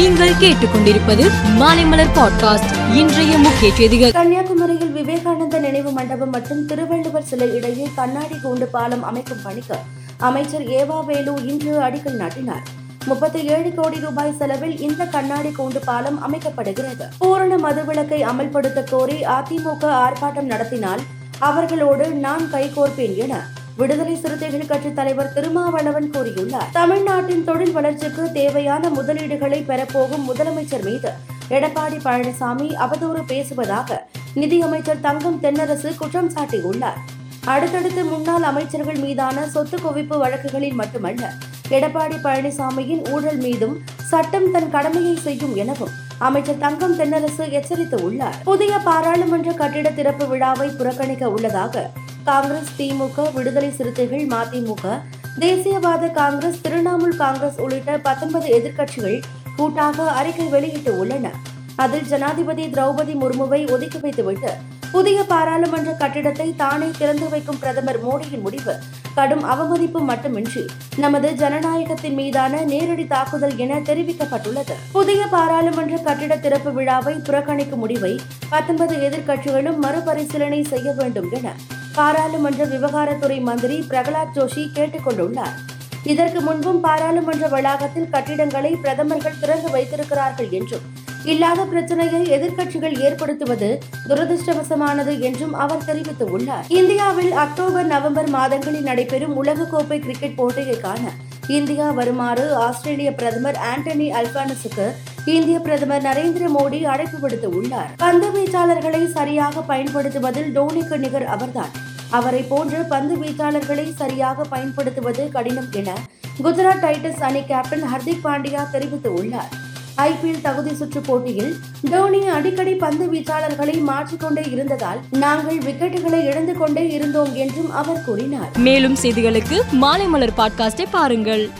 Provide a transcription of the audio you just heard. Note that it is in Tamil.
நீங்கள் கேட்டுக்கொண்டிருப்பது மாலைமலர் பாட்காஸ்ட். இன்றைய முக்கிய செய்திகள். கன்னியாகுமரியில் விவேகானந்த நினைவு மண்டபம் மற்றும் திருவள்ளுவர் சிலை இடையே கண்ணாடி கூண்டு பாலம் அமைக்கும் பணிக்கு அமைச்சர் ஏவா வேலு இன்று அடிக்கல் நாட்டினார். முப்பத்தி ஏழு கோடி ரூபாய் செலவில் இந்த கண்ணாடி கூண்டு பாலம் அமைக்கப்படுகிறது. பூரண மதுவிலக்கை அமல்படுத்த கோரி அதிமுக ஆர்ப்பாட்டம் நடத்தினால் அவர்களோடு நான் கைகோர்ப்பேன் என விடுதலை சிறுத்தைகள் கட்சி தலைவர் திருமாவளவன் கூறியுள்ளார். தமிழ்நாட்டின் தொழில் வளர்ச்சிக்கு தேவையான முதலீடுகளை பெறப்போகும் முதலமைச்சர் மீது எடப்பாடி பழனிசாமி அவதூறு பேசுவதாக நிதியமைச்சர் தங்கம் தென்னரசு குற்றம் சாட்டியுள்ளார். அடுத்தடுத்து முன்னாள் அமைச்சர்கள் மீதான சொத்து குவிப்பு வழக்குகளில் மட்டுமல்ல எடப்பாடி பழனிசாமியின் ஊழல் மீதும் சட்டம் தன் கடமையை செய்யும் எனவும் அமைச்சர் தங்கம் தென்னரசு எச்சரித்து உள்ளார் புதிய பாராளுமன்ற கட்டிட திறப்பு விழாவை புறக்கணிக்க உள்ளதாக காங்கிரஸ் திமுக விடுதலை சிறுத்தைகள் மதிமுக தேசியவாத காங்கிரஸ் திரிணாமுல் காங்கிரஸ் உள்ளிட்ட பத்தொன்பது எதிர்க்கட்சிகள் கூட்டாக அறிக்கை வெளியிட்டு உள்ளன. அதில் ஜனாதிபதி திரௌபதி முர்முவை ஒதுக்கி வைத்துவிட்டு புதிய பாராளுமன்ற கட்டிடத்தை தானே திறந்து வைக்கும் பிரதமர் மோடியின் முடிவு கடும் அவமதிப்பு மட்டுமின்றி நமது ஜனநாயகத்தின் மீதான நேரடி தாக்குதல் என தெரிவிக்கப்பட்டுள்ளது. புதிய பாராளுமன்ற கட்டிட திறப்பு விழாவை புறக்கணிக்கும் முடிவை பத்தொன்பது எதிர்க்கட்சிகளும் மறுபரிசீலனை செய்ய வேண்டும் என பாராளுமன்ற விவகாரத்துறை மந்திரி பிரகலாத் ஜோஷி கேட்டுக் கொண்டுள்ளார். இதற்கு முன்பும் பாராளுமன்ற வளாகத்தில் கட்டிடங்களை பிரதமர்கள் திறந்து வைத்திருக்கிறார்கள் என்றும் இல்லாத பிரச்சனையை எதிர்க்கட்சிகள் ஏற்படுத்துவது துரதிருஷ்டவசமானது என்றும் அவர் தெரிவித்துள்ளார். இந்தியாவில் அக்டோபர் நவம்பர் மாதங்களில் நடைபெறும் உலகக்கோப்பை கிரிக்கெட் போட்டியை காண இந்தியா வருமாறு ஆஸ்திரேலிய பிரதமர் ஆண்டனி அல்பானஸுக்கு இந்திய பிரதமர் நரேந்திர மோடி அழைப்பு விடுத்துள்ளார் பந்து வீச்சாளர்களை சரியாக பயன்படுத்துவதில் டோனிக்கு நிகர் அவர்தான். அவரை போன்ற பந்து வீச்சாளர்களை சரியாக பயன்படுத்துவது கடினம் என குஜராத் டைட்டன்ஸ் அணி கேப்டன் ஹர்திக் பாண்டியா தெரிவித்துள்ளார் ஐபிஎல் தகுதி சுற்று போட்டியில் டோனி அடிக்கடி பந்து வீச்சாளர்களை மாற்றிக்கொண்டே இருந்ததால் நாங்கள் விக்கெட்டுகளை இழந்து கொண்டே இருந்தோம் என்றும் அவர் கூறினார். மேலும் செய்திகளுக்கு மாலைமலர் பாட்காஸ்டை பாருங்கள்.